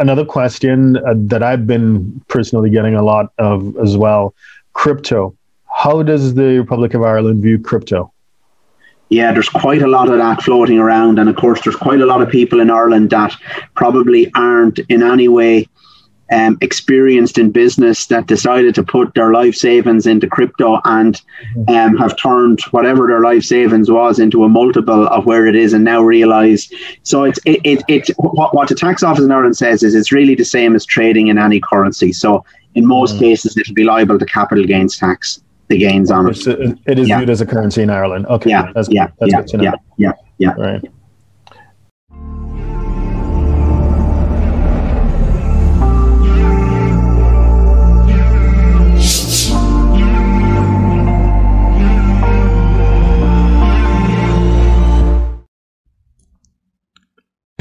another question uh, that I've been personally getting a lot of as well crypto. How does the Republic of Ireland view crypto? Yeah, there's quite a lot of that floating around. And of course, there's quite a lot of people in Ireland that probably aren't in any way um, experienced in business that decided to put their life savings into crypto and mm-hmm. um, have turned whatever their life savings was into a multiple of where it is and now realize. So it's it, it, it what, what the tax office in Ireland says is it's really the same as trading in any currency. So in most mm-hmm. cases, it'll be liable to capital gains tax. The gains on it. It is yeah. viewed as a currency in Ireland. Okay. Yeah. That's, yeah. That's yeah. Yeah. Yeah. Yeah. Right.